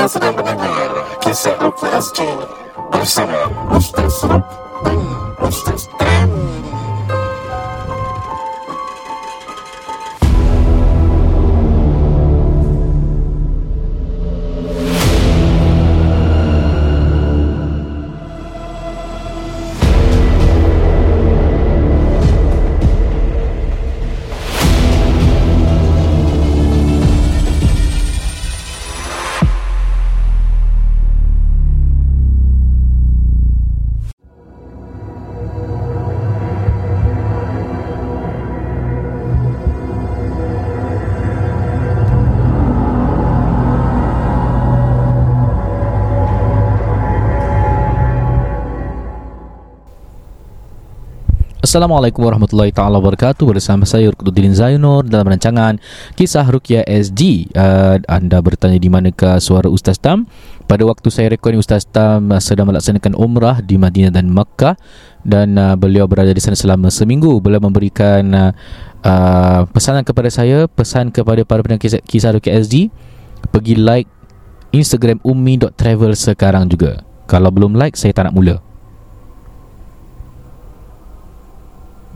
Anda sedang mendengar Kisah Rukia SG Bersama Ustaz Ruk dan Assalamualaikum warahmatullahi taala wabarakatuh bersama saya Rukuddin Zainur dalam rancangan Kisah Rukia SG. Uh, anda bertanya di manakah suara Ustaz Tam? Pada waktu saya rekod ini Ustaz Tam uh, sedang melaksanakan umrah di Madinah dan Makkah dan uh, beliau berada di sana selama seminggu. Beliau memberikan uh, uh, pesanan kepada saya, pesan kepada para pendengar kisah, kisah Rukia SG pergi like Instagram ummi.travel sekarang juga. Kalau belum like saya tak nak mula.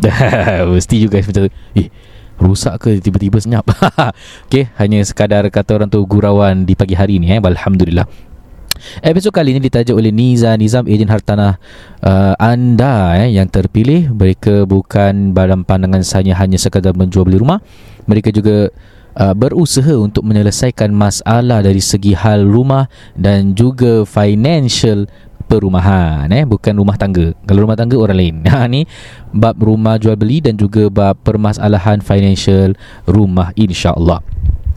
Mesti juga macam tu Eh Rusak ke tiba-tiba senyap? Okay Hanya sekadar kata orang tu Gurauan di pagi hari ni eh. Alhamdulillah. Episod kali ini ditaja oleh Niza Nizam Ejen Hartanah uh, Anda eh, Yang terpilih. Mereka bukan Dalam pandangan saya Hanya sekadar menjual beli rumah. Mereka juga Uh, berusaha untuk menyelesaikan masalah dari segi hal rumah dan juga financial perumahan eh bukan rumah tangga kalau rumah tangga orang lain ha ni bab rumah jual beli dan juga bab permasalahan financial rumah insyaallah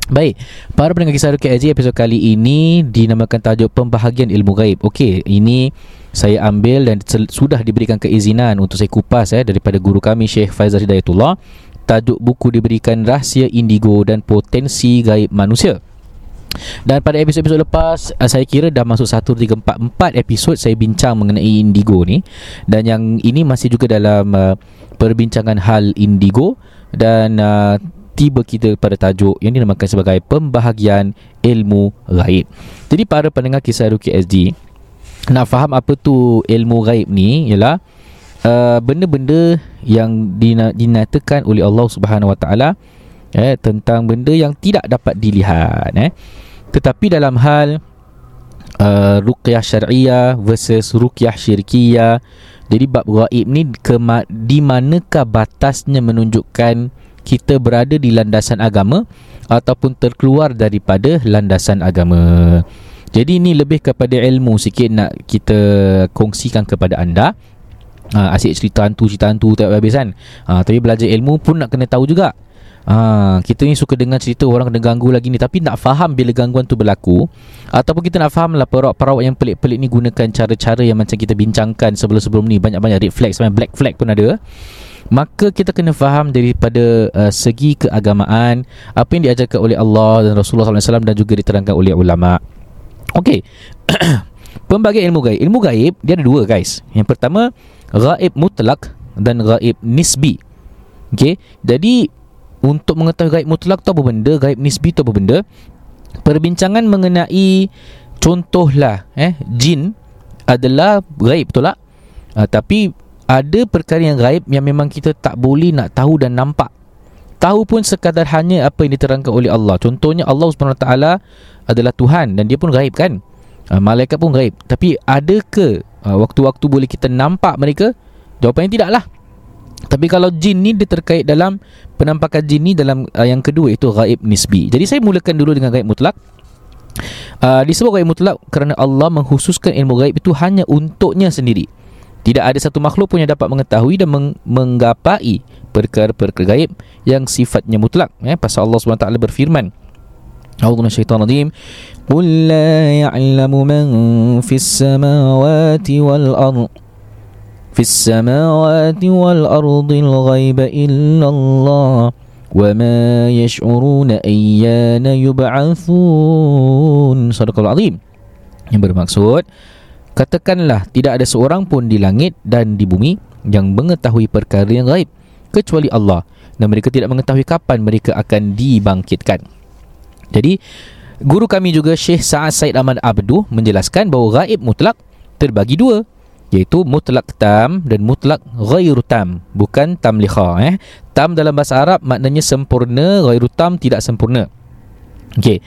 Baik, para pendengar kisah Rukia Aziz episod kali ini dinamakan tajuk pembahagian ilmu gaib. Okey, ini saya ambil dan sudah diberikan keizinan untuk saya kupas eh daripada guru kami Syekh Faizal Hidayatullah. Tajuk buku diberikan Rahsia Indigo dan Potensi Gaib Manusia. Dan pada episod-episod lepas uh, Saya kira dah masuk 1, 3, 4 4 episod saya bincang mengenai indigo ni. Dan yang ini masih juga dalam uh, Perbincangan hal indigo. Dan uh, tiba kita pada tajuk Yang dinamakan sebagai Pembahagian Ilmu Gaib. Jadi para pendengar kisah Ruki SD Nak faham apa tu ilmu gaib ni Ialah uh, Benda-benda yang dinatakan oleh Allah Subhanahu Wa Taala eh, tentang benda yang tidak dapat dilihat eh. Tetapi dalam hal uh, ruqyah syariah versus ruqyah syirkiyah jadi bab gaib ni ke di manakah batasnya menunjukkan kita berada di landasan agama ataupun terkeluar daripada landasan agama. Jadi ini lebih kepada ilmu sikit nak kita kongsikan kepada anda. Ha, asyik cerita hantu cerita hantu tak habis kan. Ha, tapi belajar ilmu pun nak kena tahu juga. Ha, kita ni suka dengar cerita orang kena ganggu lagi ni tapi nak faham bila gangguan tu berlaku ataupun kita nak faham lah perawat-perawat yang pelik-pelik ni gunakan cara-cara yang macam kita bincangkan sebelum-sebelum ni banyak-banyak red flag sampai black flag pun ada maka kita kena faham daripada uh, segi keagamaan apa yang diajarkan oleh Allah dan Rasulullah SAW dan juga diterangkan oleh ulama Okey. Pembagian ilmu gaib. Ilmu gaib dia ada dua guys. Yang pertama gaib mutlak dan gaib nisbi. Okey. Jadi untuk mengetahui gaib mutlak tu apa benda, gaib nisbi tu apa benda. Perbincangan mengenai contohlah eh jin adalah gaib betul tak? Uh, tapi ada perkara yang gaib yang memang kita tak boleh nak tahu dan nampak. Tahu pun sekadar hanya apa yang diterangkan oleh Allah. Contohnya Allah SWT adalah Tuhan dan dia pun gaib kan? Uh, malaikat pun gaib. Tapi ada ke uh, waktu-waktu boleh kita nampak mereka? Jawapannya tidaklah. Tapi kalau jin ni dia terkait dalam penampakan jin ni dalam uh, yang kedua itu gaib nisbi. Jadi saya mulakan dulu dengan gaib mutlak. Uh, disebut gaib mutlak kerana Allah menghususkan ilmu gaib itu hanya untuknya sendiri. Tidak ada satu makhluk pun yang dapat mengetahui dan meng- menggapai perkara-perkara gaib yang sifatnya mutlak. Eh, pasal Allah SWT berfirman. أعوذ من الشيطان الرجيم قل لا يعلم من في السماوات والأرض في السماوات والأرض الغيب إلا الله وما يشعرون أيان يبعثون صدق الله العظيم yang bermaksud katakanlah tidak ada seorang pun di langit dan di bumi yang mengetahui perkara yang gaib kecuali Allah dan mereka tidak mengetahui kapan mereka akan dibangkitkan jadi Guru kami juga Syekh Sa'ad Said Ahmad Abdu menjelaskan bahawa gaib mutlak terbagi dua iaitu mutlak tam dan mutlak ghairu tam bukan tamlikha eh. Tam dalam bahasa Arab maknanya sempurna ghairu tam tidak sempurna. Okey.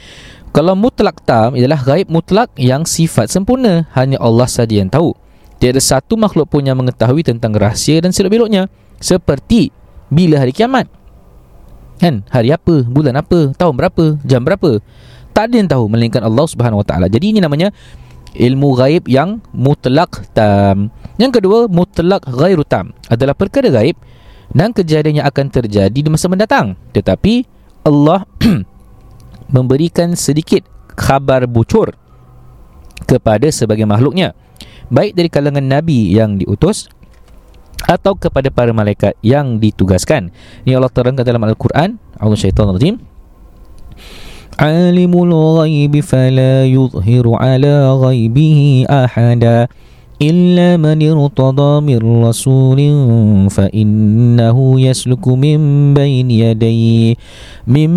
Kalau mutlak tam ialah gaib mutlak yang sifat sempurna hanya Allah saja yang tahu. Tiada satu makhluk pun yang mengetahui tentang rahsia dan selok beloknya seperti bila hari kiamat. Kan? Hari apa bulan apa tahun berapa jam berapa? Tak ada yang tahu melainkan Allah Subhanahu Wa Taala. Jadi ini namanya ilmu gaib yang mutlak tam. Yang kedua, mutlak ghairu tam adalah perkara gaib dan kejadian yang akan terjadi di masa mendatang. Tetapi Allah memberikan sedikit khabar bocor kepada sebagai makhluknya. Baik dari kalangan Nabi yang diutus atau kepada para malaikat yang ditugaskan. Ini Allah terangkan dalam Al-Quran. Allah syaitan rajim. عالم الغيب فلا يظهر على غيبه أحدا إلا من ارتضى من رسول فإنه يسلك من بين يديه من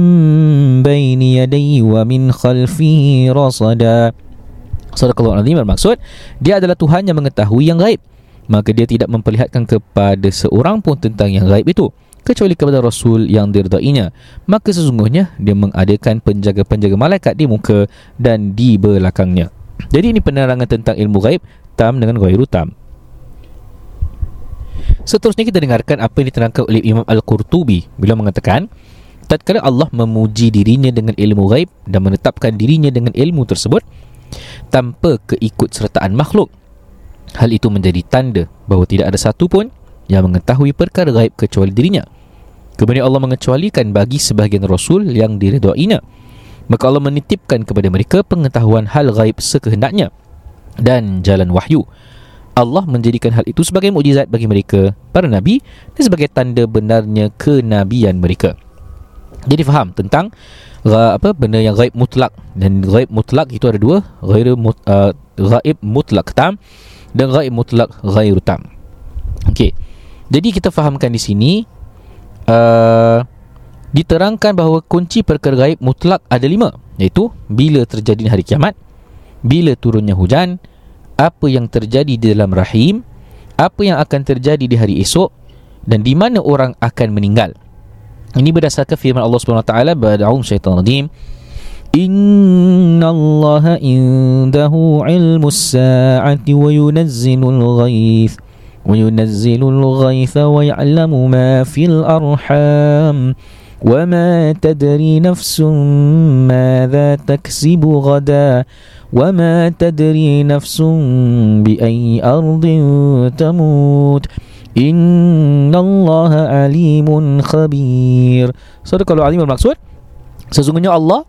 بين يديه ومن خلفه رصدا Surah Al-Azim bermaksud Dia adalah Tuhan yang mengetahui yang gaib Maka dia tidak memperlihatkan kepada seorang pun tentang yang gaib itu kecuali kepada Rasul yang dirdainya maka sesungguhnya dia mengadakan penjaga-penjaga malaikat di muka dan di belakangnya. Jadi ini penerangan tentang ilmu gaib tam dengan ghairu tam. Seterusnya kita dengarkan apa yang diterangkan oleh Imam Al-Qurtubi. Bila mengatakan tatkala Allah memuji dirinya dengan ilmu gaib dan menetapkan dirinya dengan ilmu tersebut tanpa keikutsertaan makhluk hal itu menjadi tanda bahawa tidak ada satu pun yang mengetahui perkara gaib kecuali dirinya. Kemudian Allah mengecualikan bagi sebahagian Rasul yang diridainya. Maka Allah menitipkan kepada mereka pengetahuan hal gaib sekehendaknya dan jalan wahyu. Allah menjadikan hal itu sebagai mukjizat bagi mereka, para Nabi dan sebagai tanda benarnya kenabian mereka. Jadi faham tentang apa benda yang gaib mutlak dan gaib mutlak itu ada dua, gaib mut, uh, gaib mutlak tam dan gaib mutlak ghairu tam. Okey. Jadi kita fahamkan di sini uh, diterangkan bahawa kunci perkara gaib mutlak ada lima. Iaitu bila terjadi hari kiamat, bila turunnya hujan, apa yang terjadi di dalam rahim, apa yang akan terjadi di hari esok dan di mana orang akan meninggal. Ini berdasarkan firman Allah Taala ba'da'um syaitan rajim. Inna Allah indahu ilmu sa'ati wa yunazzilul ghaith وينزل الغيث ويعلم ما في الأرحام وما تدري نفس ماذا تكسب غدا وما تدري نفس بأي أرض تموت إن الله عليم خبير. صدق الله العليم المقصود sesungguhnya Allah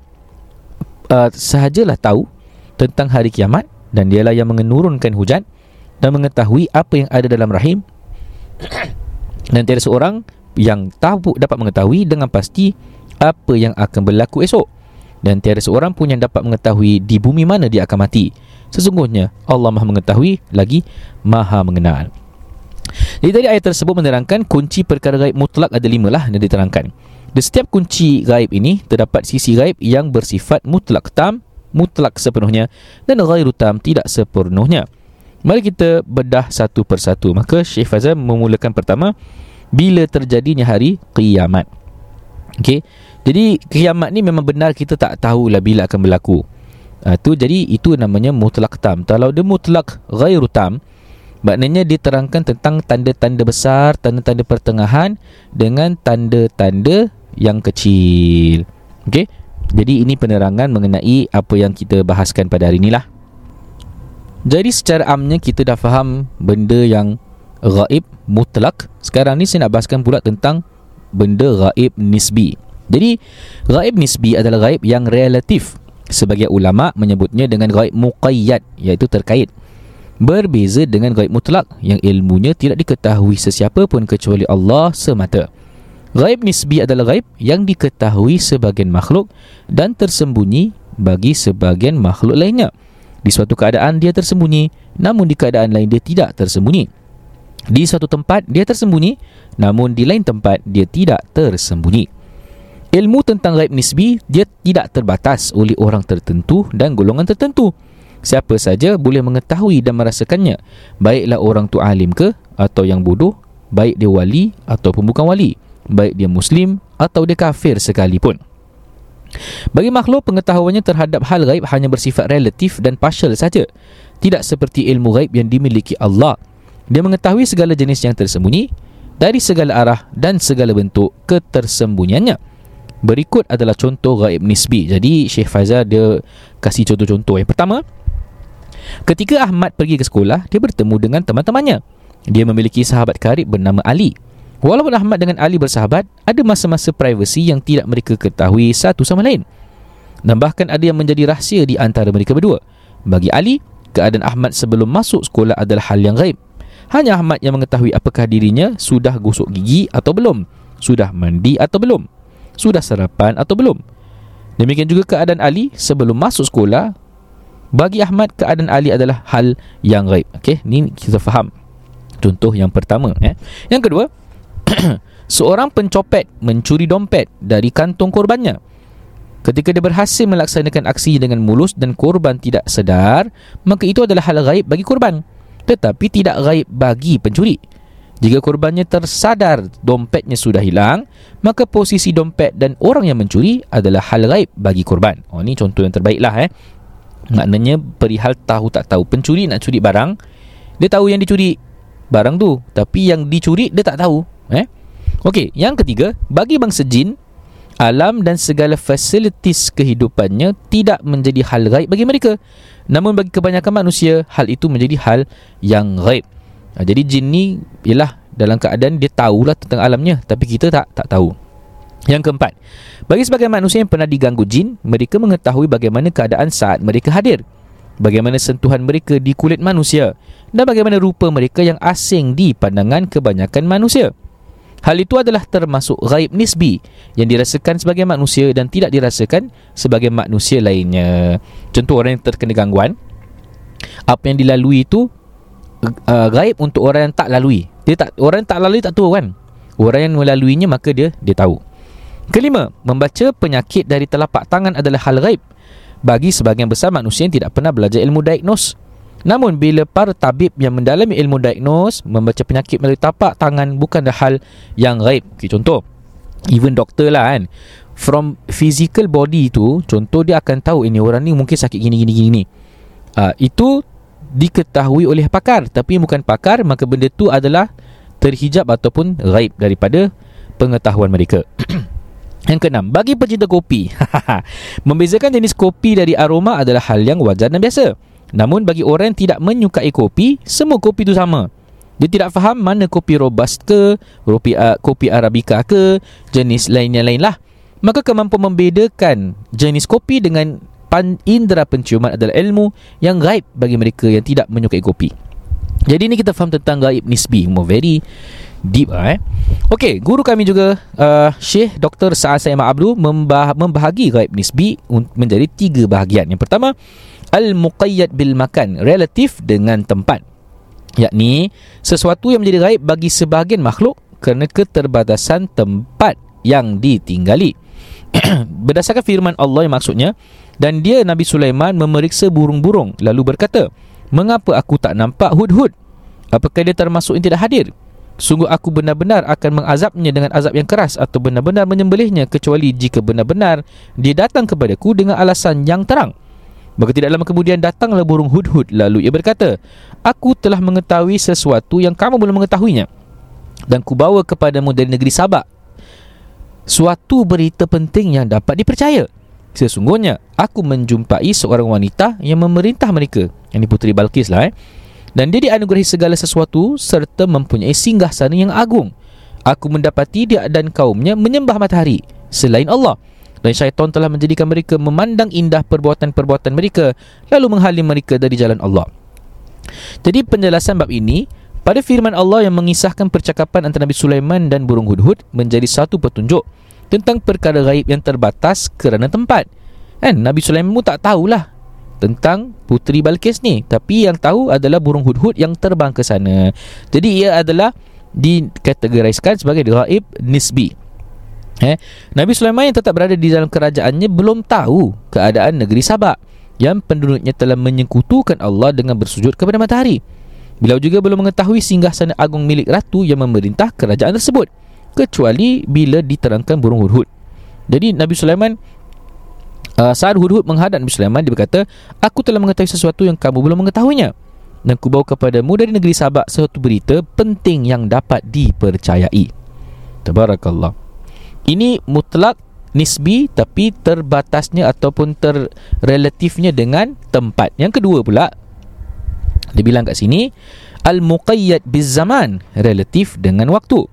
uh, sahajalah tahu tentang hari kiamat dan dialah yang menurunkan hujan dan mengetahui apa yang ada dalam rahim. Dan tiada seorang yang tahu dapat mengetahui dengan pasti apa yang akan berlaku esok. Dan tiada seorang pun yang dapat mengetahui di bumi mana dia akan mati. Sesungguhnya Allah Maha mengetahui lagi Maha mengenal. Jadi tadi ayat tersebut menerangkan kunci perkara gaib mutlak ada lima lah yang diterangkan. Di setiap kunci gaib ini terdapat sisi gaib yang bersifat mutlak tam mutlak sepenuhnya dan ghairu tam tidak sepenuhnya Mari kita bedah satu persatu. Maka Syekh Fazal memulakan pertama bila terjadinya hari kiamat. Okey. Jadi kiamat ni memang benar kita tak tahulah bila akan berlaku. Uh, tu jadi itu namanya mutlak tam. Kalau dia mutlak ghairu tam, maknanya diterangkan tentang tanda-tanda besar, tanda-tanda pertengahan dengan tanda-tanda yang kecil. Okey. Jadi ini penerangan mengenai apa yang kita bahaskan pada hari inilah. Jadi secara amnya kita dah faham benda yang gaib mutlak. Sekarang ni saya nak bahaskan pula tentang benda gaib nisbi. Jadi gaib nisbi adalah gaib yang relatif. Sebagai ulama menyebutnya dengan gaib muqayyad iaitu terkait. Berbeza dengan gaib mutlak yang ilmunya tidak diketahui sesiapa pun kecuali Allah semata. Gaib nisbi adalah gaib yang diketahui sebagian makhluk dan tersembunyi bagi sebagian makhluk lainnya. Di suatu keadaan dia tersembunyi Namun di keadaan lain dia tidak tersembunyi Di suatu tempat dia tersembunyi Namun di lain tempat dia tidak tersembunyi Ilmu tentang gaib nisbi dia tidak terbatas oleh orang tertentu dan golongan tertentu. Siapa saja boleh mengetahui dan merasakannya. Baiklah orang tu alim ke atau yang bodoh, baik dia wali ataupun bukan wali, baik dia muslim atau dia kafir sekalipun. Bagi makhluk, pengetahuannya terhadap hal gaib hanya bersifat relatif dan partial saja. Tidak seperti ilmu gaib yang dimiliki Allah. Dia mengetahui segala jenis yang tersembunyi dari segala arah dan segala bentuk ketersembunyiannya. Berikut adalah contoh gaib nisbi. Jadi Syekh Faizal dia kasih contoh-contoh. Yang pertama, ketika Ahmad pergi ke sekolah, dia bertemu dengan teman-temannya. Dia memiliki sahabat karib bernama Ali. Walaupun Ahmad dengan Ali bersahabat, ada masa-masa privasi yang tidak mereka ketahui satu sama lain. Dan bahkan ada yang menjadi rahsia di antara mereka berdua. Bagi Ali, keadaan Ahmad sebelum masuk sekolah adalah hal yang gaib. Hanya Ahmad yang mengetahui apakah dirinya sudah gosok gigi atau belum, sudah mandi atau belum, sudah sarapan atau belum. Demikian juga keadaan Ali sebelum masuk sekolah. Bagi Ahmad, keadaan Ali adalah hal yang gaib. Okey, ini kita faham. Contoh yang pertama. Eh. Yang kedua, seorang pencopet mencuri dompet dari kantong korbannya. Ketika dia berhasil melaksanakan aksi dengan mulus dan korban tidak sedar, maka itu adalah hal gaib bagi korban. Tetapi tidak gaib bagi pencuri. Jika korbannya tersadar dompetnya sudah hilang, maka posisi dompet dan orang yang mencuri adalah hal gaib bagi korban. Oh, ini contoh yang terbaiklah eh. Maknanya perihal tahu tak tahu. Pencuri nak curi barang, dia tahu yang dicuri barang tu. Tapi yang dicuri dia tak tahu. Eh? Okey, yang ketiga, bagi bangsa jin, alam dan segala fasilitis kehidupannya tidak menjadi hal gaib bagi mereka. Namun bagi kebanyakan manusia, hal itu menjadi hal yang gaib. Ha, jadi jin ni ialah dalam keadaan dia tahulah tentang alamnya tapi kita tak tak tahu. Yang keempat, bagi sebagian manusia yang pernah diganggu jin, mereka mengetahui bagaimana keadaan saat mereka hadir. Bagaimana sentuhan mereka di kulit manusia dan bagaimana rupa mereka yang asing di pandangan kebanyakan manusia. Hal itu adalah termasuk gaib nisbi yang dirasakan sebagai manusia dan tidak dirasakan sebagai manusia lainnya. Contoh orang yang terkena gangguan, apa yang dilalui itu uh, gaib untuk orang yang tak lalui. Dia tak orang yang tak lalui tak tahu kan. Orang yang melaluinya maka dia dia tahu. Kelima, membaca penyakit dari telapak tangan adalah hal gaib bagi sebagian besar manusia yang tidak pernah belajar ilmu diagnos. Namun bila para tabib yang mendalami ilmu diagnos membaca penyakit melalui tapak tangan bukanlah hal yang gaib. Okay, contoh, even doktor lah kan. From physical body tu, contoh dia akan tahu ini orang ni mungkin sakit gini gini gini. Uh, itu diketahui oleh pakar, tapi bukan pakar maka benda tu adalah terhijab ataupun gaib daripada pengetahuan mereka. Yang keenam, bagi pecinta kopi, membezakan jenis kopi dari aroma adalah hal yang wajar dan biasa. Namun bagi orang yang tidak menyukai kopi, semua kopi itu sama. Dia tidak faham mana kopi robust ke, kopi, uh, kopi arabica ke, jenis lainnya lain lah. Maka kemampuan membedakan jenis kopi dengan pan indera penciuman adalah ilmu yang gaib bagi mereka yang tidak menyukai kopi. Jadi ini kita faham tentang gaib nisbi. More very deep lah eh. Okey, guru kami juga uh, Syekh Dr. Sa'ad Sayyid Abdul membah- membahagi gaib nisbi menjadi tiga bahagian. Yang pertama, al-muqayyad bil makan relatif dengan tempat. Yakni sesuatu yang menjadi gaib bagi sebahagian makhluk kerana keterbatasan tempat yang ditinggali. Berdasarkan firman Allah yang maksudnya dan dia Nabi Sulaiman memeriksa burung-burung lalu berkata mengapa aku tak nampak hud-hud? Apakah dia termasuk yang tidak hadir? Sungguh aku benar-benar akan mengazabnya dengan azab yang keras atau benar-benar menyembelihnya kecuali jika benar-benar dia datang kepadaku dengan alasan yang terang Maka tidak lama kemudian datanglah burung hudhud lalu ia berkata, Aku telah mengetahui sesuatu yang kamu belum mengetahuinya dan kubawa kepadamu dari negeri Sabak. Suatu berita penting yang dapat dipercaya. Sesungguhnya aku menjumpai seorang wanita yang memerintah mereka. Yang ini Puteri Balkis lah eh. Dan dia dianugerahi segala sesuatu serta mempunyai singgah sana yang agung. Aku mendapati dia dan kaumnya menyembah matahari selain Allah dan syaitan telah menjadikan mereka memandang indah perbuatan-perbuatan mereka lalu menghalim mereka dari jalan Allah. Jadi penjelasan bab ini pada firman Allah yang mengisahkan percakapan antara Nabi Sulaiman dan burung hudhud menjadi satu petunjuk tentang perkara gaib yang terbatas kerana tempat. Kan Nabi Sulaiman pun tak tahulah tentang puteri Balkis ni tapi yang tahu adalah burung hudhud yang terbang ke sana. Jadi ia adalah dikategoriskan sebagai gaib nisbi. Eh, Nabi Sulaiman yang tetap berada di dalam kerajaannya belum tahu keadaan negeri Sabak yang penduduknya telah menyekutukan Allah dengan bersujud kepada matahari. Beliau juga belum mengetahui singgah sana agung milik ratu yang memerintah kerajaan tersebut kecuali bila diterangkan burung hudhud. Jadi Nabi Sulaiman uh, saat hudhud menghadap Nabi Sulaiman dia berkata, "Aku telah mengetahui sesuatu yang kamu belum mengetahuinya." Dan ku bawa kepadamu dari negeri Sabak sesuatu berita penting yang dapat dipercayai. Tabarakallah. Ini mutlak nisbi tapi terbatasnya ataupun terrelatifnya dengan tempat. Yang kedua pula dia bilang kat sini al-muqayyad biz-zaman relatif dengan waktu.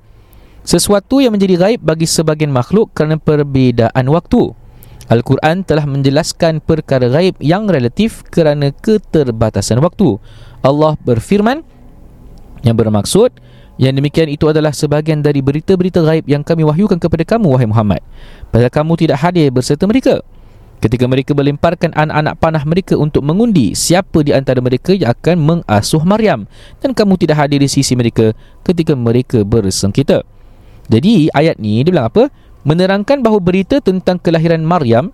Sesuatu yang menjadi gaib bagi sebagian makhluk kerana perbezaan waktu. Al-Quran telah menjelaskan perkara gaib yang relatif kerana keterbatasan waktu. Allah berfirman yang bermaksud yang demikian itu adalah sebahagian dari berita-berita gaib yang kami wahyukan kepada kamu wahai Muhammad. Padahal kamu tidak hadir berserta mereka. Ketika mereka melemparkan anak-anak panah mereka untuk mengundi siapa di antara mereka yang akan mengasuh Maryam dan kamu tidak hadir di sisi mereka ketika mereka bersengketa. Jadi ayat ni dia bilang apa? Menerangkan bahawa berita tentang kelahiran Maryam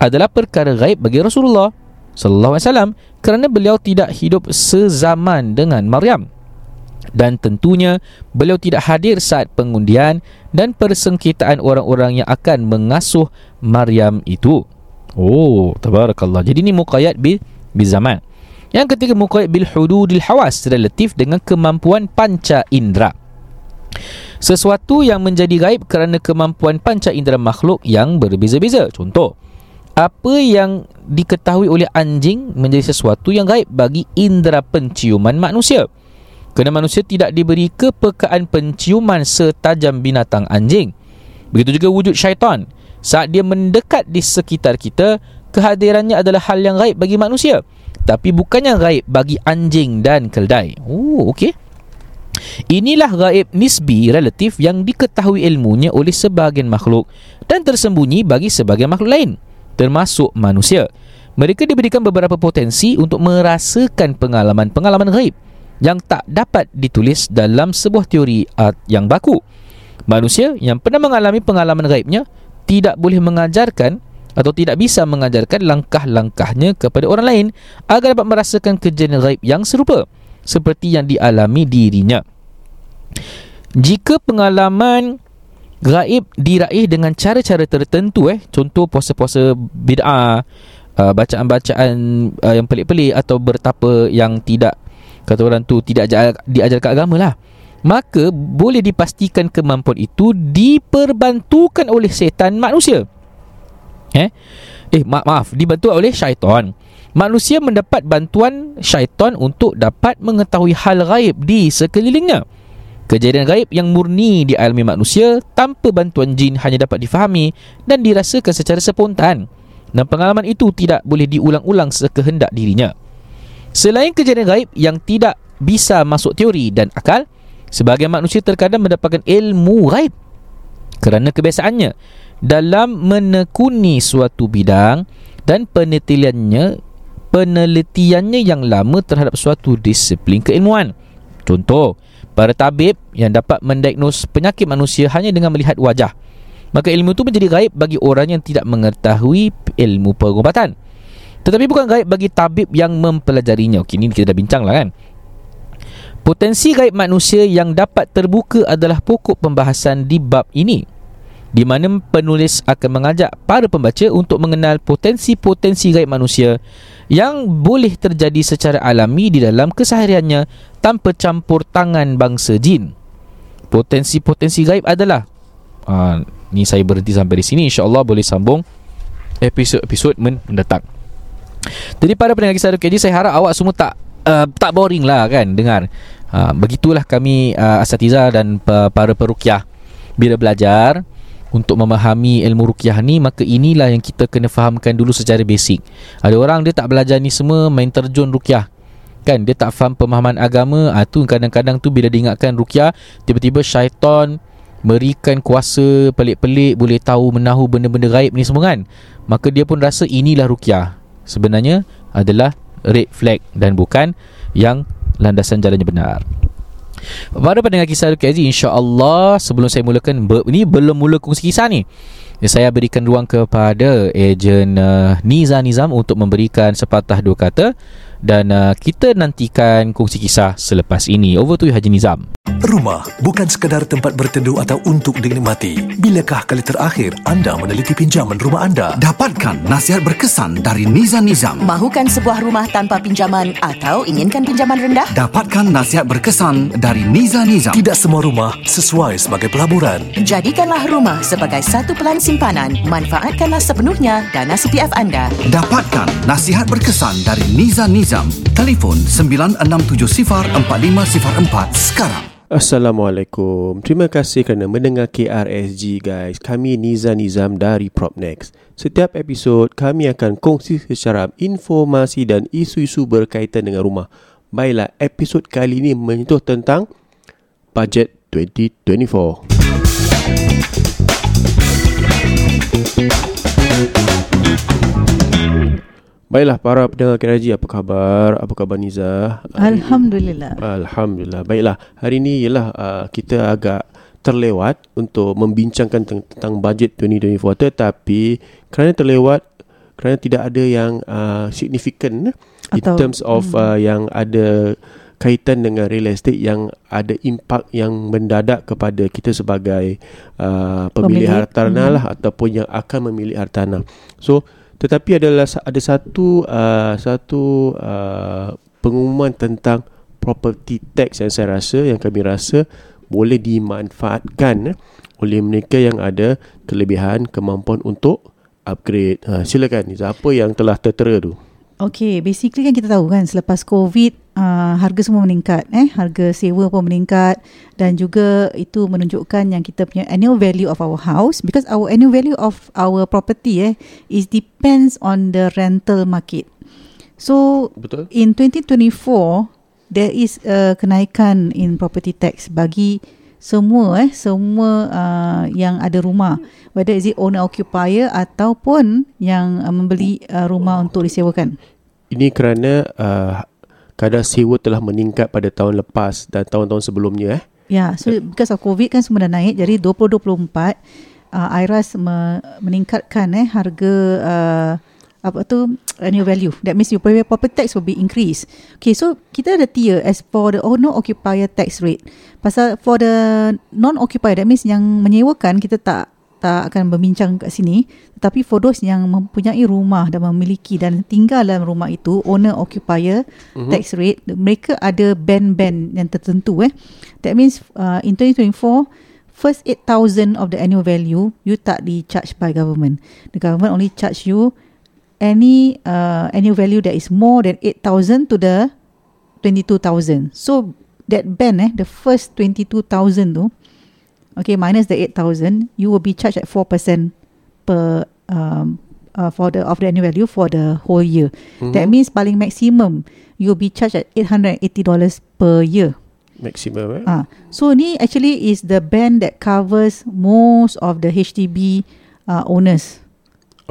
adalah perkara gaib bagi Rasulullah sallallahu alaihi wasallam kerana beliau tidak hidup sezaman dengan Maryam dan tentunya beliau tidak hadir saat pengundian dan persengketaan orang-orang yang akan mengasuh Maryam itu. Oh, tabarakallah. Jadi ini muqayyad bil bil zaman. Yang ketiga muqayyad bil hududil hawas relatif dengan kemampuan panca indera. Sesuatu yang menjadi gaib kerana kemampuan panca indera makhluk yang berbeza-beza. Contoh, apa yang diketahui oleh anjing menjadi sesuatu yang gaib bagi indera penciuman manusia. Kerana manusia tidak diberi kepekaan penciuman setajam binatang anjing. Begitu juga wujud syaitan. Saat dia mendekat di sekitar kita, kehadirannya adalah hal yang gaib bagi manusia. Tapi bukannya gaib bagi anjing dan keldai. Oh, okey. Inilah gaib nisbi relatif yang diketahui ilmunya oleh sebahagian makhluk dan tersembunyi bagi sebahagian makhluk lain, termasuk manusia. Mereka diberikan beberapa potensi untuk merasakan pengalaman-pengalaman gaib yang tak dapat ditulis dalam sebuah teori art yang baku. Manusia yang pernah mengalami pengalaman gaibnya tidak boleh mengajarkan atau tidak bisa mengajarkan langkah-langkahnya kepada orang lain agar dapat merasakan kejadian gaib yang serupa seperti yang dialami dirinya. Jika pengalaman gaib diraih dengan cara-cara tertentu eh contoh puasa-puasa bid'ah uh, bacaan-bacaan uh, yang pelik-pelik atau bertapa yang tidak kata orang tu tidak diajarkan agama lah. Maka boleh dipastikan kemampuan itu diperbantukan oleh setan manusia. Eh? Eh ma- maaf dibantu oleh syaitan. Manusia mendapat bantuan syaitan untuk dapat mengetahui hal gaib di sekelilingnya. Kejadian gaib yang murni di dialami manusia tanpa bantuan jin hanya dapat difahami dan dirasakan secara spontan. Dan pengalaman itu tidak boleh diulang-ulang sekehendak dirinya Selain kejadian gaib yang tidak bisa masuk teori dan akal, sebagian manusia terkadang mendapatkan ilmu gaib kerana kebiasaannya dalam menekuni suatu bidang dan penelitiannya penelitiannya yang lama terhadap suatu disiplin keilmuan. Contoh, para tabib yang dapat mendiagnos penyakit manusia hanya dengan melihat wajah. Maka ilmu itu menjadi gaib bagi orang yang tidak mengetahui ilmu pengobatan. Tetapi bukan gaib bagi tabib yang mempelajarinya Okey, ini kita dah bincang lah kan Potensi gaib manusia yang dapat terbuka adalah pokok pembahasan di bab ini di mana penulis akan mengajak para pembaca untuk mengenal potensi-potensi gaib manusia yang boleh terjadi secara alami di dalam kesehariannya tanpa campur tangan bangsa jin. Potensi-potensi gaib adalah uh, ni saya berhenti sampai di sini insya-Allah boleh sambung episod-episod mendatang. Jadi para pendengar kisah KJ saya harap awak semua tak uh, tak boring lah kan dengar. Uh, begitulah kami uh, asatiza dan uh, para perukiah bila belajar untuk memahami ilmu rukyah ni maka inilah yang kita kena fahamkan dulu secara basic. Ada orang dia tak belajar ni semua main terjun rukyah. Kan dia tak faham pemahaman agama, ah tu kadang-kadang tu bila diingatkan rukyah tiba-tiba syaitan berikan kuasa pelik-pelik boleh tahu menahu benda-benda gaib ni semua kan. Maka dia pun rasa inilah rukyah sebenarnya adalah red flag dan bukan yang landasan jalannya benar. Pada pendengar kisah KZ InsyaAllah Sebelum saya mulakan Ini belum mula kongsi kisah ni Saya berikan ruang kepada Ejen uh, Niza Nizam Untuk memberikan sepatah dua kata Dan uh, kita nantikan kongsi kisah selepas ini Over to you Haji Nizam Rumah bukan sekadar tempat berteduh atau untuk dinikmati. Bilakah kali terakhir anda meneliti pinjaman rumah anda? Dapatkan nasihat berkesan dari Niza Nizam. Mahukan sebuah rumah tanpa pinjaman atau inginkan pinjaman rendah? Dapatkan nasihat berkesan dari Niza Nizam. Tidak semua rumah sesuai sebagai pelaburan. Jadikanlah rumah sebagai satu pelan simpanan. Manfaatkanlah sepenuhnya dana CPF anda. Dapatkan nasihat berkesan dari Niza Nizam. Telefon 96704504 sekarang. Assalamualaikum. Terima kasih kerana mendengar KRSG guys. Kami Niza Nizam dari Propnex. Setiap episod kami akan kongsi secara informasi dan isu-isu berkaitan dengan rumah. Baiklah, episod kali ini menyentuh tentang bajet 2024. Baiklah para pendengar KRSG apa khabar? Apa khabar Niza? Alhamdulillah. Alhamdulillah. Baiklah, hari ini ialah uh, kita agak terlewat untuk membincangkan tentang, tentang bajet 2024 tetapi kerana terlewat kerana tidak ada yang uh, significant in Atau- terms of hmm. uh, yang ada kaitan dengan real estate yang ada impak yang mendadak kepada kita sebagai uh, pemilik Pemilik. hartanah Hmm. lah ataupun yang akan memilih hartanah. So tetapi adalah ada satu uh, satu uh, pengumuman tentang property tax yang saya rasa yang kami rasa boleh dimanfaatkan eh, oleh mereka yang ada kelebihan kemampuan untuk upgrade. Ha, silakan Niza, apa yang telah tertera tu? Okay, basically kan kita tahu kan selepas COVID uh, harga semua meningkat eh harga sewa pun meningkat dan juga itu menunjukkan yang kita punya annual value of our house because our annual value of our property eh is depends on the rental market. So Betul? in 2024 there is a kenaikan in property tax bagi semua eh semua uh, yang ada rumah whether is it owner occupier ataupun yang uh, membeli uh, rumah untuk disewakan. Ini kerana uh, kadar sewa telah meningkat pada tahun lepas dan tahun-tahun sebelumnya eh. Ya, yeah, so because of COVID kan semua dah naik jadi 2024 uh, IRAS me- meningkatkan eh harga uh, apa tu annual value. That means your property tax will be increased. Okay, so kita ada tier as for the owner occupier tax rate. Pasal for the non occupier that means yang menyewakan kita tak tak akan berbincang kat sini tetapi for those yang mempunyai rumah dan memiliki dan tinggal dalam rumah itu owner occupier mm-hmm. tax rate mereka ada band-band yang tertentu eh. That means uh, in 2024 first 8000 of the annual value you tak di charge by government. The government only charge you any uh, annual value that is more than 8000 to the 22000 so that band eh the first 22000 tu okay minus the 8000 you will be charged at 4% per um, uh, for the of the annual value for the whole year Mhm. that means paling maximum you'll be charged at $880 per year Maksimum eh. Ah, so ni actually is the band that covers most of the HDB uh, owners,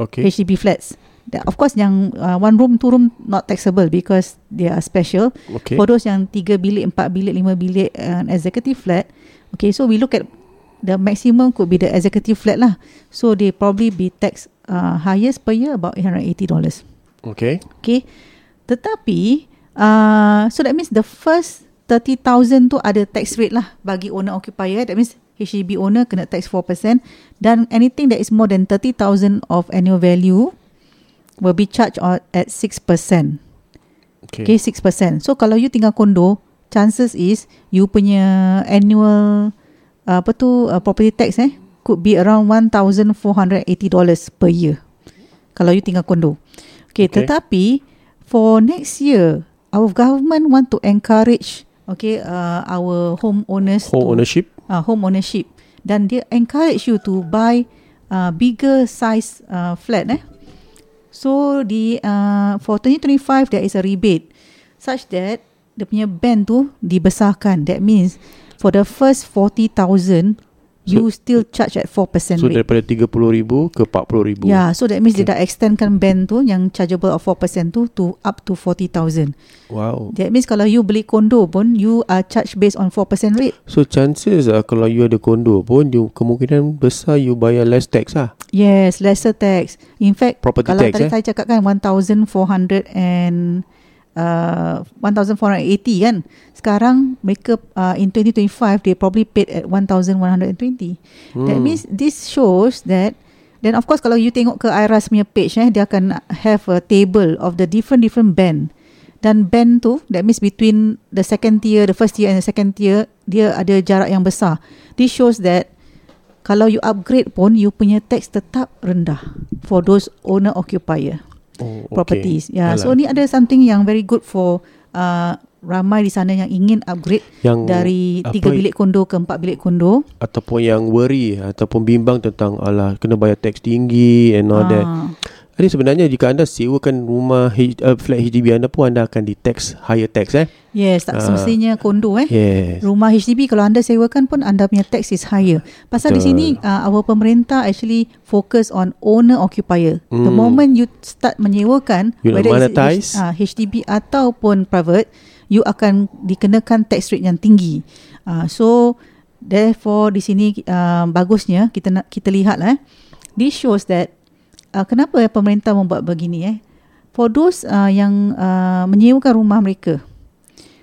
Okay. HDB flats. That, of course, yang uh, one room, two room not taxable because they are special. Okay. For those yang tiga bilik, empat bilik, lima bilik, uh, executive flat. Okay, so we look at the maximum could be the executive flat lah. So they probably be taxed uh, highest per year about $880. Okay. Okay. Tetapi uh, so that means the first 30,000 tu ada tax rate lah bagi owner occupier. That means HDB owner kena tax 4% dan anything that is more than 30,000 of annual value will be charged at 6%. Okay. Okay, 6%. So kalau you tinggal kondo, chances is you punya annual apa tu uh, property tax eh could be around $1,480 per year. Kalau you tinggal kondo. Okay, Okay. tetapi for next year, our government want to encourage okay uh, our home owners Home to ownership. uh, home ownership dan dia encourage you to buy uh, bigger size uh, flat eh so di uh, for 2025 there is a rebate such that dia punya band tu dibesarkan that means for the first 40000 you still charge at 4% So rate. daripada 30,000 ke 40,000. Ya, so that means dia dah extendkan band tu yang chargeable of 4% tu to up to 40,000. Wow. That means kalau you beli kondo pun you are charged based on 4% rate. So chances uh, kalau you ada kondo pun you, kemungkinan besar you bayar less tax lah. Yes, lesser tax. In fact, Property kalau tax, tadi eh? saya cakap kan 1400 and uh, 1480 kan. Sekarang mereka uh, in 2025 they probably paid at 1120. Hmm. That means this shows that then of course kalau you tengok ke IRAS punya page eh dia akan have a table of the different different band. Dan band tu that means between the second tier, the first tier and the second tier dia ada jarak yang besar. This shows that kalau you upgrade pun you punya tax tetap rendah for those owner occupier Oh, okay. properties. Ya, yeah, Yalah. so ni ada something yang very good for uh, ramai di sana yang ingin upgrade Yang dari tiga bilik kondo ke empat bilik kondo. ataupun yang worry ataupun bimbang tentang alah kena bayar tax tinggi and all that. Jadi sebenarnya jika anda sewakan rumah uh, flat HDB anda pun anda akan di tax higher tax eh. yes, tak Ah. semestinya kondo eh. Yes. Rumah HDB kalau anda sewakan pun anda punya tax is higher. Pasal di Betul. sini uh, our pemerintah actually focus on owner occupier. The Hmm. moment you start menyewakan You whether monetize. it's uh, HDB ataupun private, you akan dikenakan tax rate yang tinggi. Uh, so therefore di sini uh, bagusnya kita nak kita lihat eh. This shows that uh, kenapa pemerintah membuat begini eh. For those uh, yang uh, menyewakan rumah mereka,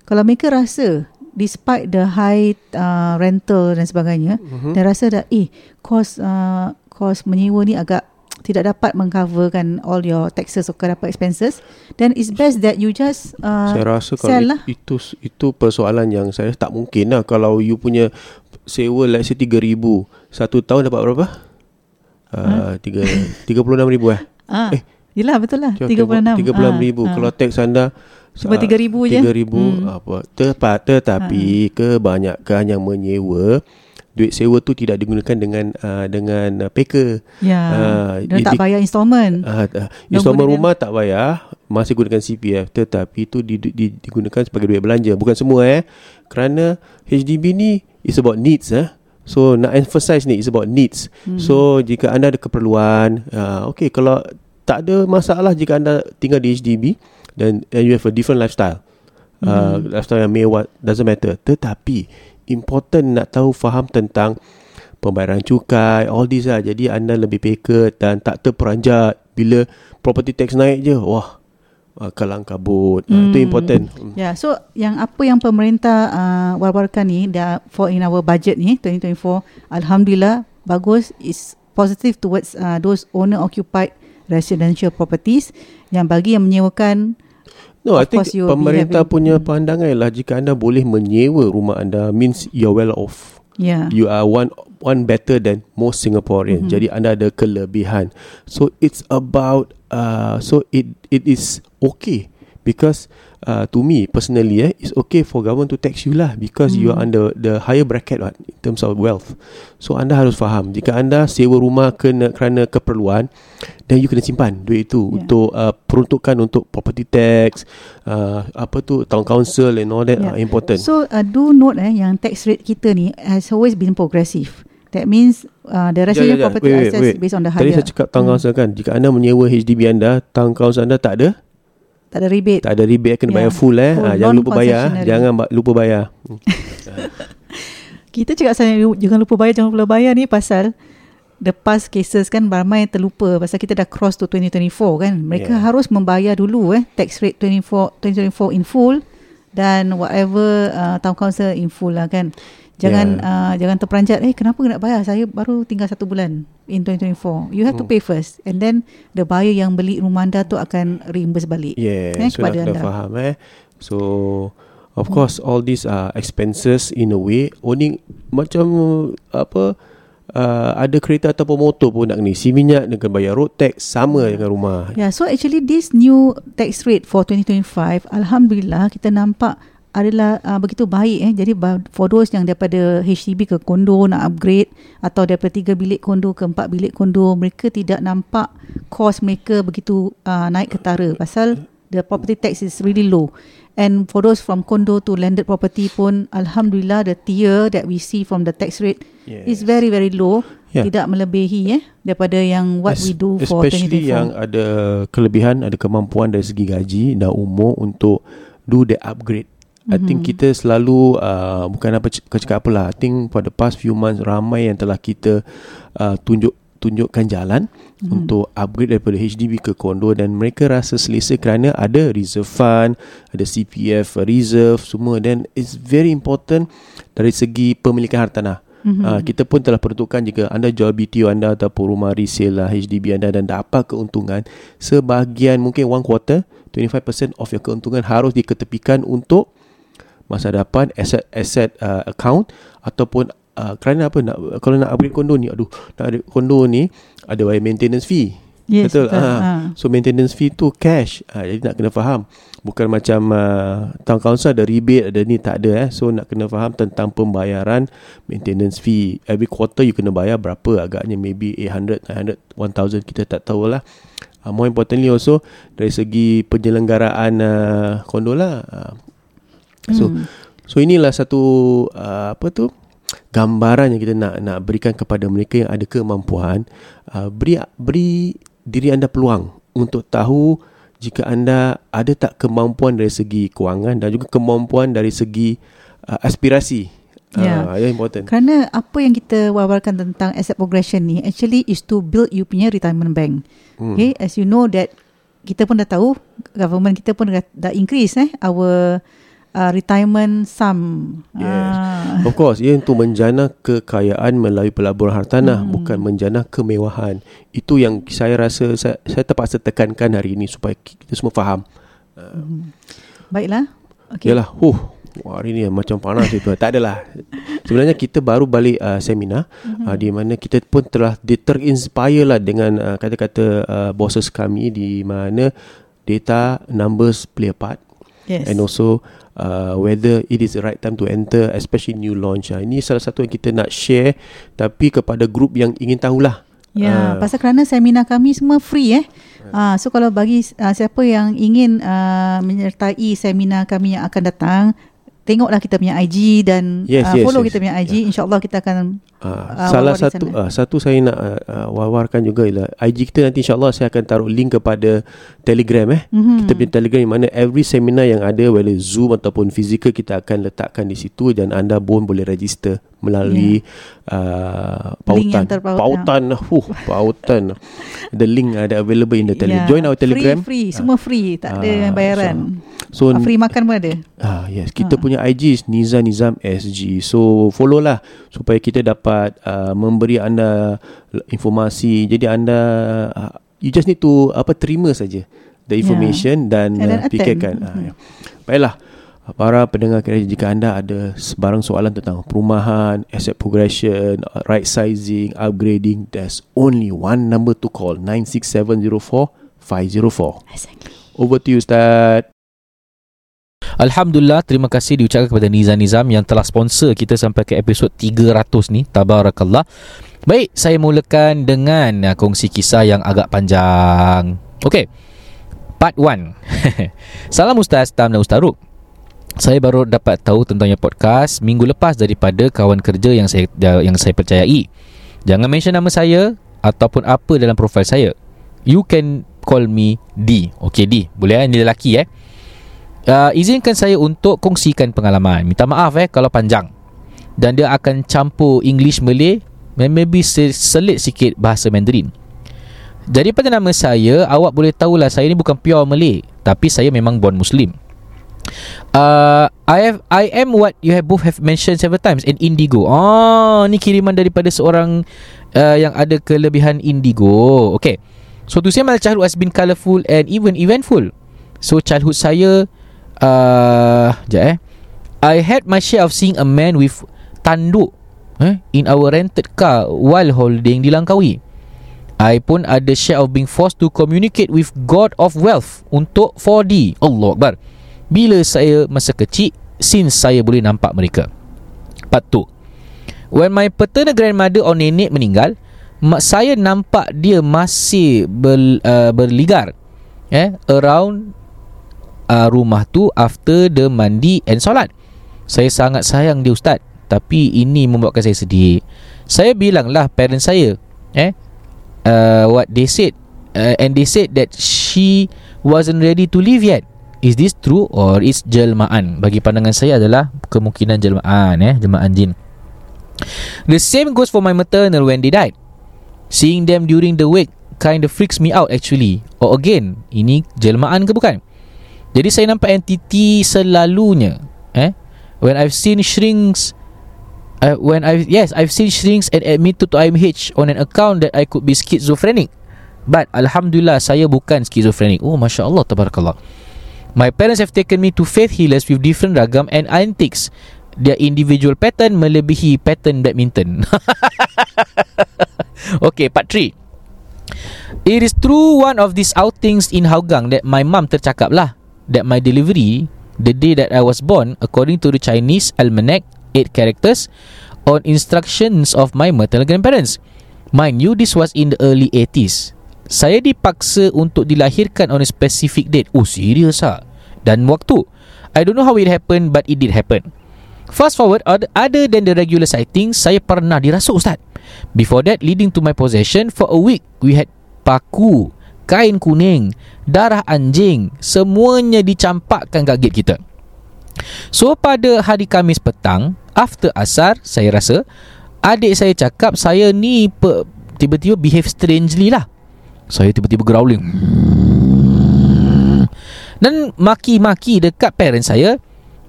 kalau mereka rasa despite the high uh, rental dan sebagainya mm-hmm. dan rasa dah eh kos uh, kos menyewa ni agak tidak dapat mengcoverkan all your taxes atau dapat expenses then it's best that you just uh, saya rasa sell kalau lah. it, itu itu persoalan yang saya tak mungkin lah kalau you punya sewa let's say 3000 satu tahun dapat berapa? Uh, tiga, 36,000 eh? ah eh, Yelah betul lah Kira- 36 36 ribu. Ah, Kalau teks anda Cuma ah, 3,000 je. 3,000 Hmm. apa. Tepat tetapi kebanyakan yang menyewa duit sewa tu tidak digunakan dengan uh, dengan uh, peka. Ya Ah, Dan tak bayar installment Uh, uh, installment gunakan- rumah tak bayar masih gunakan CPF tetapi itu di, di, digunakan sebagai duit belanja bukan semua eh kerana HDB ni is about needs eh so nak emphasize ni is about needs. Hmm. so jika anda ada keperluan uh, okay kalau tak ada masalah jika anda tinggal di HDB dan and you have a different lifestyle. Uh, Hmm. lifestyle yang mewah doesn't matter. Tetapi important nak tahu faham tentang pembayaran cukai all this lah. Jadi anda lebih peka dan tak terperanjat bila property tax naik je. Wah uh, kalang kabut uh, itu Hmm. important Ya, yeah, so yang apa yang pemerintah uh, war-warkan ni dah for in our budget ni 2024, alhamdulillah bagus is positive towards uh, those owner occupied residential properties yang bagi yang menyewakan No, I Of think will be pemerintah having- punya pandangan ialah jika anda boleh menyewa rumah anda means you're well off. Yeah. You are one one better than most Singaporean. Mhm. Jadi anda ada kelebihan. So it's about uh, so it it is okay because uh, to me personally eh it's okay for government to tax you lah because you are Hmm. under the higher bracket what, in terms of wealth. So anda harus faham jika anda sewa rumah kena kerana keperluan then you kena simpan duit itu Yeah. untuk uh, peruntukan untuk property tax uh, apa tu town council and all that Yeah. are important. So uh, do note eh yang tax rate kita ni has always been progressive. That means uh, the residential Sekejap, property wait, wait, access wait. based on the Tadi higher. saya cakap town Hmm. council kan Jika anda menyewa HDB anda Town council anda tak ada tak ada rebate. Tak ada rebate Kena Ya. bayar full eh Full, ha, Jangan lupa bayar. Jangan lupa bayar Hmm. Kita cakap saya jangan lupa bayar jangan lupa bayar ni pasal the past cases kan ramai yang terlupa pasal kita dah cross to 2024 kan. Mereka Yeah. harus membayar dulu eh tax rate 24 2024 in full dan whatever uh, town council in full lah kan. Jangan Yeah. uh, jangan terperanjat eh kenapa nak bayar saya baru tinggal satu bulan in 2024. You have to Hmm. pay first and then the buyer yang beli rumah anda tu akan reimburse balik. Yeah Eh, So kepada kena anda. faham eh So Of course all these are expenses in a way Owning Macam Apa uh, Ada kereta ataupun motor pun nak kena isi minyak Dengan bayar road tax Sama dengan rumah Yeah, so actually this new tax rate for 2025, alhamdulillah kita nampak adalah uh, begitu baik eh. Jadi for those yang daripada HDB ke kondo nak upgrade atau daripada tiga bilik kondo ke empat bilik kondo, mereka tidak nampak kos mereka begitu uh, naik ketara pasal the property tax is really low. And for those from condo to landed property pun, Alhamdulillah, the tier that we see from the tax rate Yes. is very, very low. Yeah. Tidak melebihi eh, daripada yang what Es- we do for Especially 2024. yang ada kelebihan Ada kemampuan dari segi gaji Dan umur Untuk do the upgrade I Mhm. think kita selalu uh, Bukan apa cak- cakap apalah I think for the past few months Ramai yang telah kita uh, Tunjuk tunjukkan jalan Mhm. untuk upgrade daripada HDB ke kondo dan mereka rasa selesa kerana ada reserve fund, ada CPF reserve semua dan it's very important dari segi pemilikan hartanah. Mhm. Mm-hmm. Uh, kita pun telah peruntukkan jika anda jual BTO anda ataupun rumah resale lah HDB anda dan dapat keuntungan sebahagian mungkin one quarter 25% of your keuntungan harus diketepikan untuk masa depan asset asset uh, account ataupun uh, kerana apa nak kalau nak upgrade kondo ni aduh nak upgrade kondo ni ada bayar maintenance fee. Yes, betul, betul. Ha. Ha. so maintenance fee tu cash. Ha, jadi nak kena faham. Bukan macam uh, town council ada rebate ada ni tak ada eh. So nak kena faham tentang pembayaran maintenance fee. Every quarter you kena bayar berapa agaknya? Maybe 800 900 1000 kita tak tahulah. Uh, more importantly also dari segi penyelenggaraan uh, kondo lah. Uh, so Hmm. So inilah satu uh, apa tu gambaran yang kita nak nak berikan kepada mereka yang ada kemampuan uh, beri beri diri anda peluang untuk tahu jika anda ada tak kemampuan dari segi kewangan dan juga kemampuan dari segi uh, aspirasi. Ya. Uh, yang important. Kerana apa yang kita wawarkan tentang asset progression ni actually is to build you punya retirement bank. Hmm. Okay, as you know that kita pun dah tahu government kita pun dah, dah increase eh our uh, retirement sum. Yes. Ah. Of course, ia untuk menjana kekayaan melalui pelaburan hartanah, Hmm. bukan menjana kemewahan. Itu yang saya rasa saya, saya terpaksa tekankan hari ini supaya kita semua faham. Baiklah. Okay. Yalah, huh, wah, hari ni macam panas itu. tak adalah. Sebenarnya kita baru balik uh, seminar mm-hmm. uh, di mana kita pun telah terinspire lah dengan uh, kata-kata uh, bosses kami di mana data numbers play a part Yes. and also uh, whether it is the right time to enter especially new launch. Uh, ini salah satu yang kita nak share tapi kepada grup yang ingin tahulah. Ya, Ah. pasal kerana seminar kami semua free eh. Ah, so kalau bagi uh, siapa yang ingin uh, menyertai seminar kami yang akan datang, tengoklah kita punya IG dan Yes, uh, yes, follow yes. kita punya IG. InsyaAllah kita akan Uh, Ah, salah satu uh, satu saya nak uh, uh, wawarkan juga ialah IG kita nanti insyaallah saya akan taruh link kepada Telegram eh. Mhm. Kita punya Telegram di mana every seminar yang ada whether Zoom ataupun fizikal kita akan letakkan di situ dan anda pun boleh register melalui uh, Link yang pautan terpaut, pautan huh pautan the link ada available in the Telegram Ya, join our Telegram Free, free. semua free. Tak ada bayaran. so Ah, free makan pun ada. Ah yes, kita Ha. punya IG is Niza Nizam SG. So follow lah supaya kita dapat uh, memberi anda informasi. Jadi anda uh, you just need to apa terima saja the information dan And then uh, fikirkan. Ah, ya. Baiklah. Para pendengar kira jika anda ada sebarang soalan tentang perumahan, asset progression, uh, right sizing, upgrading, there's only one number to call 96704 504. Exactly. Over to you Ustaz. Alhamdulillah terima kasih diucapkan kepada Nizam Nizam yang telah sponsor kita sampai ke episod 300 ni tabarakallah. Baik, saya mulakan dengan uh, kongsi kisah yang agak panjang. Okey. Part 1. Salam Ustaz Tam dan Ustaz Ruk. Saya baru dapat tahu tentangnya podcast minggu lepas daripada kawan kerja yang saya yang saya percayai. Jangan mention nama saya ataupun apa dalam profil saya. You can call me D. Okey D. Boleh eh? Ini lelaki eh. Uh, izinkan saya untuk kongsikan pengalaman. Minta maaf eh kalau panjang. Dan dia akan campur English Malay maybe se- selit sikit bahasa Mandarin. Jadi pada nama saya, awak boleh tahulah saya ni bukan pure Malay, tapi saya memang born Muslim. Uh, I have I am what you have both have mentioned several times an indigo. Oh, ni kiriman daripada seorang uh, yang ada kelebihan indigo. Okay. So to say my childhood has been colourful and even eventful. So childhood saya uh, Sekejap eh I had my share of seeing a man with tanduk eh, in our rented car while holding di Langkawi. I pun ada share of being forced to communicate with God of Wealth untuk 4D. Allah Akbar. Bila saya masa kecil, since saya boleh nampak mereka. Part 2. When my paternal grandmother or nenek meninggal, mak saya nampak dia masih ber, uh, berligar eh around uh, rumah tu after the mandi and solat. Saya sangat sayang dia ustaz, tapi ini membuatkan saya sedih. Saya bilanglah parents saya, eh, uh, what they said, uh, and they said that she wasn't ready to leave yet. Is this true or is jelmaan? Bagi pandangan saya adalah kemungkinan jelmaan, eh, jelmaan jin. The same goes for my maternal when they died. Seeing them during the wake kind of freaks me out actually. Or again, ini jelmaan ke bukan? Jadi saya nampak entiti selalunya. Eh? When I've seen shrinks uh, when I yes, I've seen shrinks and admitted to IMH on an account that I could be schizophrenic. But alhamdulillah saya bukan schizophrenic. Oh masya-Allah tabarakallah. My parents have taken me to faith healers with different ragam and antics. Their individual pattern melebihi pattern badminton. okay, part 3. It is through one of these outings in Hougang that my mum tercakap lah that my delivery, the day that I was born, according to the Chinese almanac, eight characters, on instructions of my maternal grandparents. Mind you, this was in the early 80s. Saya dipaksa untuk dilahirkan on a specific date. Oh, serius ah? Dan waktu. I don't know how it happened, but it did happen. Fast forward, other- other than the regular sightings, saya pernah dirasuk, Ustaz. Before that, leading to my possession, for a week, we had paku, kain kuning, darah anjing, semuanya dicampakkan kat gate kita. So, pada hari Kamis petang, after asar, saya rasa, adik saya cakap saya ni pe- tiba-tiba behave strangely lah. Saya tiba-tiba growling. Dan maki-maki dekat parents saya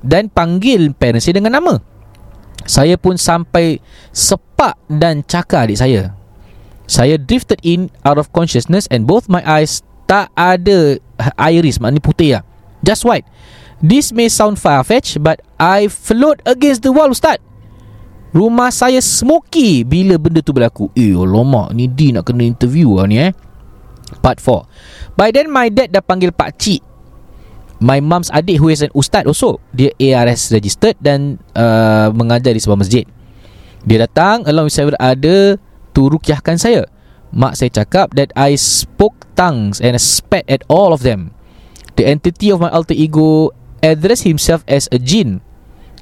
dan panggil parents saya dengan nama. Saya pun sampai sepak dan cakar adik saya. Saya drifted in out of consciousness and both my eyes tak ada iris maknanya putih lah. Just white. This may sound far-fetched but I float against the wall ustaz. Rumah saya smoky bila benda tu berlaku. Eh alamak ni D nak kena interview lah ni eh. Part 4. By then my dad dah panggil pak cik My mom's adik who is an ustaz also Dia ARS registered dan uh, mengajar di sebuah masjid Dia datang along with several other to rukyahkan saya Mak saya cakap that I spoke tongues and spat at all of them The entity of my alter ego addressed himself as a jinn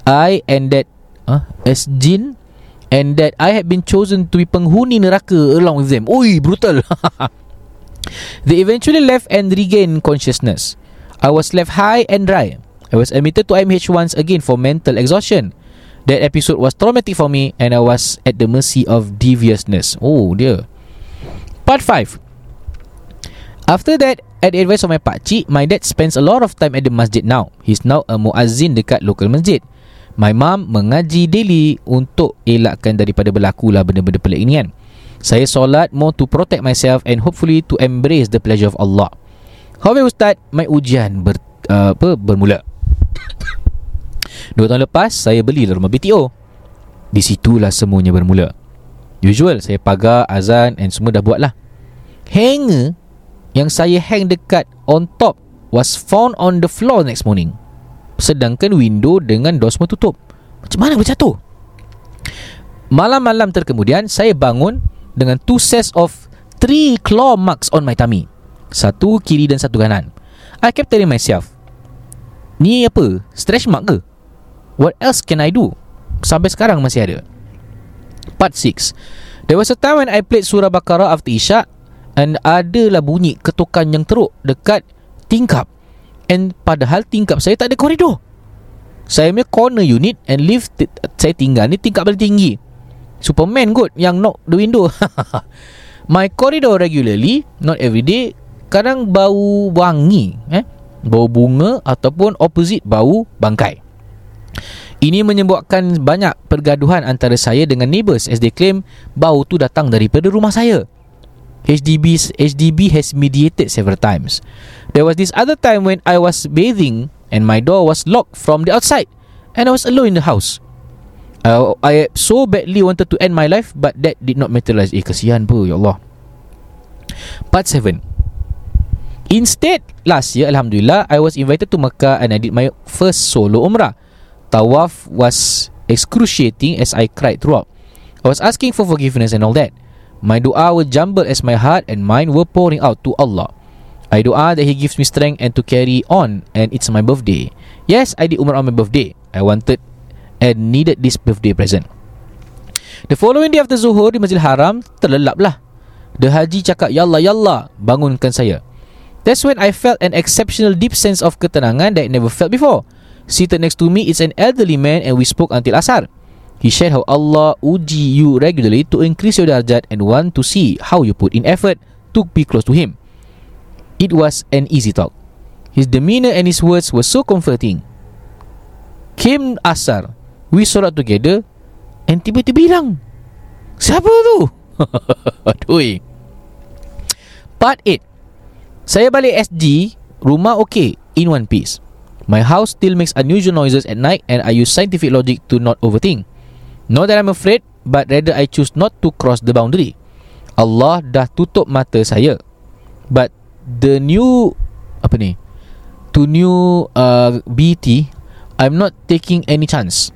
I and that huh? As jinn And that I had been chosen to be penghuni neraka along with them Oi brutal They eventually left and regained consciousness. I was left high and dry. I was admitted to IMH once again for mental exhaustion. That episode was traumatic for me and I was at the mercy of deviousness. Oh dear. Part 5. After that, at the advice of my pakcik, my dad spends a lot of time at the masjid now. He's now a muazzin dekat local masjid. My mum mengaji daily untuk elakkan daripada berlakulah benda-benda pelik ini kan. Saya solat more to protect myself and hopefully to embrace the pleasure of Allah. However Ustaz, my ujian ber, uh, apa, bermula. Dua tahun lepas, saya beli rumah BTO. Di situlah semuanya bermula. Usual, saya pagar, azan and semua dah buat lah. Hanger yang saya hang dekat on top was found on the floor next morning. Sedangkan window dengan door semua tutup. Macam mana boleh jatuh? Malam-malam terkemudian, saya bangun dengan two sets of three claw marks on my tummy. Satu kiri dan satu kanan. I kept telling myself, ni apa? Stretch mark ke? What else can I do? Sampai sekarang masih ada. Part 6. There was a time when I played surah Baqarah after Isya and adalah bunyi ketukan yang teruk dekat tingkap. And padahal tingkap saya tak ada koridor. Saya punya corner unit and lift t- saya tinggal ni tingkap paling tinggi. Superman kot yang knock the window. My corridor regularly, not every day, kadang bau wangi, eh? Bau bunga ataupun opposite bau bangkai. Ini menyebabkan banyak pergaduhan antara saya dengan neighbours as they claim bau tu datang daripada rumah saya. HDB HDB has mediated several times. There was this other time when I was bathing and my door was locked from the outside and I was alone in the house. Uh, I so badly wanted to end my life but that did not materialize. Eh kesian pun ya Allah. Part 7. Instead, last year Alhamdulillah I was invited to Mecca and I did my first solo umrah. Tawaf was excruciating as I cried throughout. I was asking for forgiveness and all that. My dua were jumbled as my heart and mind were pouring out to Allah. I doa that he gives me strength and to carry on and it's my birthday. Yes, I did Umrah on my birthday. I wanted and needed this birthday present. The following day after Zuhur di Masjidil Haram, terlelap lah. The haji cakap, Ya Allah, Ya Allah, bangunkan saya. That's when I felt an exceptional deep sense of ketenangan that I never felt before. Seated next to me is an elderly man and we spoke until asar. He shared how Allah uji you regularly to increase your darjat and want to see how you put in effort to be close to him. It was an easy talk. His demeanor and his words were so comforting. Came asar, we solat together and tiba-tiba hilang. Siapa tu? Aduh. Part 8. Saya balik SG, rumah okay, in one piece. My house still makes unusual noises at night and I use scientific logic to not overthink. Not that I'm afraid, but rather I choose not to cross the boundary. Allah dah tutup mata saya. But the new apa ni? To new uh, BT, I'm not taking any chance.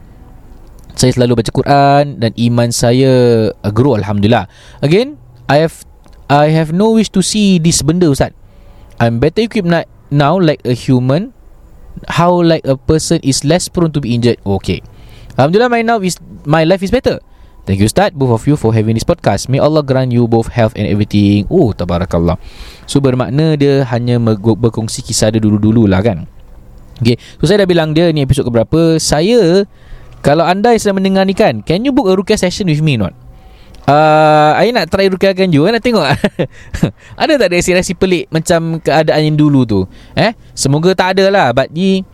Saya selalu baca Quran dan iman saya uh, grow alhamdulillah. Again, I have I have no wish to see this benda ustaz. I'm better equipped now like a human. How like a person is less prone to be injured. Okay. Alhamdulillah my now is my life is better. Thank you Ustaz both of you for having this podcast. May Allah grant you both health and everything. Oh tabarakallah. So bermakna dia hanya berkongsi kisah dia dulu-dulu lah kan. Okay. So saya dah bilang dia ni episod keberapa. Saya kalau anda yang sedang mendengar ni kan, can you book a rukyah session with me not? Uh, I nak try rukyahkan you Nak tengok. Ada tak resi-resi pelik Macam keadaan yang dulu tu? Eh? Semoga tak ada lah. But ni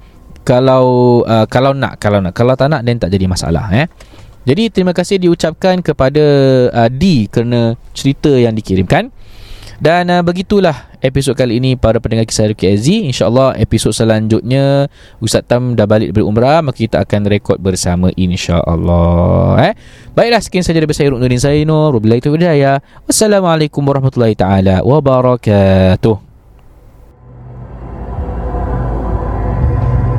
Kalau uh, Kalau nak Kalau nak. Kalau tak nak Then tak jadi masalah eh? Jadi terima kasih diucapkan Kepada uh, D Kerana cerita yang dikirimkan dan uh, begitulah episod kali ini para pendengar kisah RKZ. InsyaAllah episod selanjutnya Ustaz Tam dah balik dari umrah maka kita akan rekod bersama insyaAllah. Eh? Baiklah sekian saja dari saya Ruknuddin Zainur. Wabillahi taufiq Wassalamualaikum warahmatullahi taala wabarakatuh.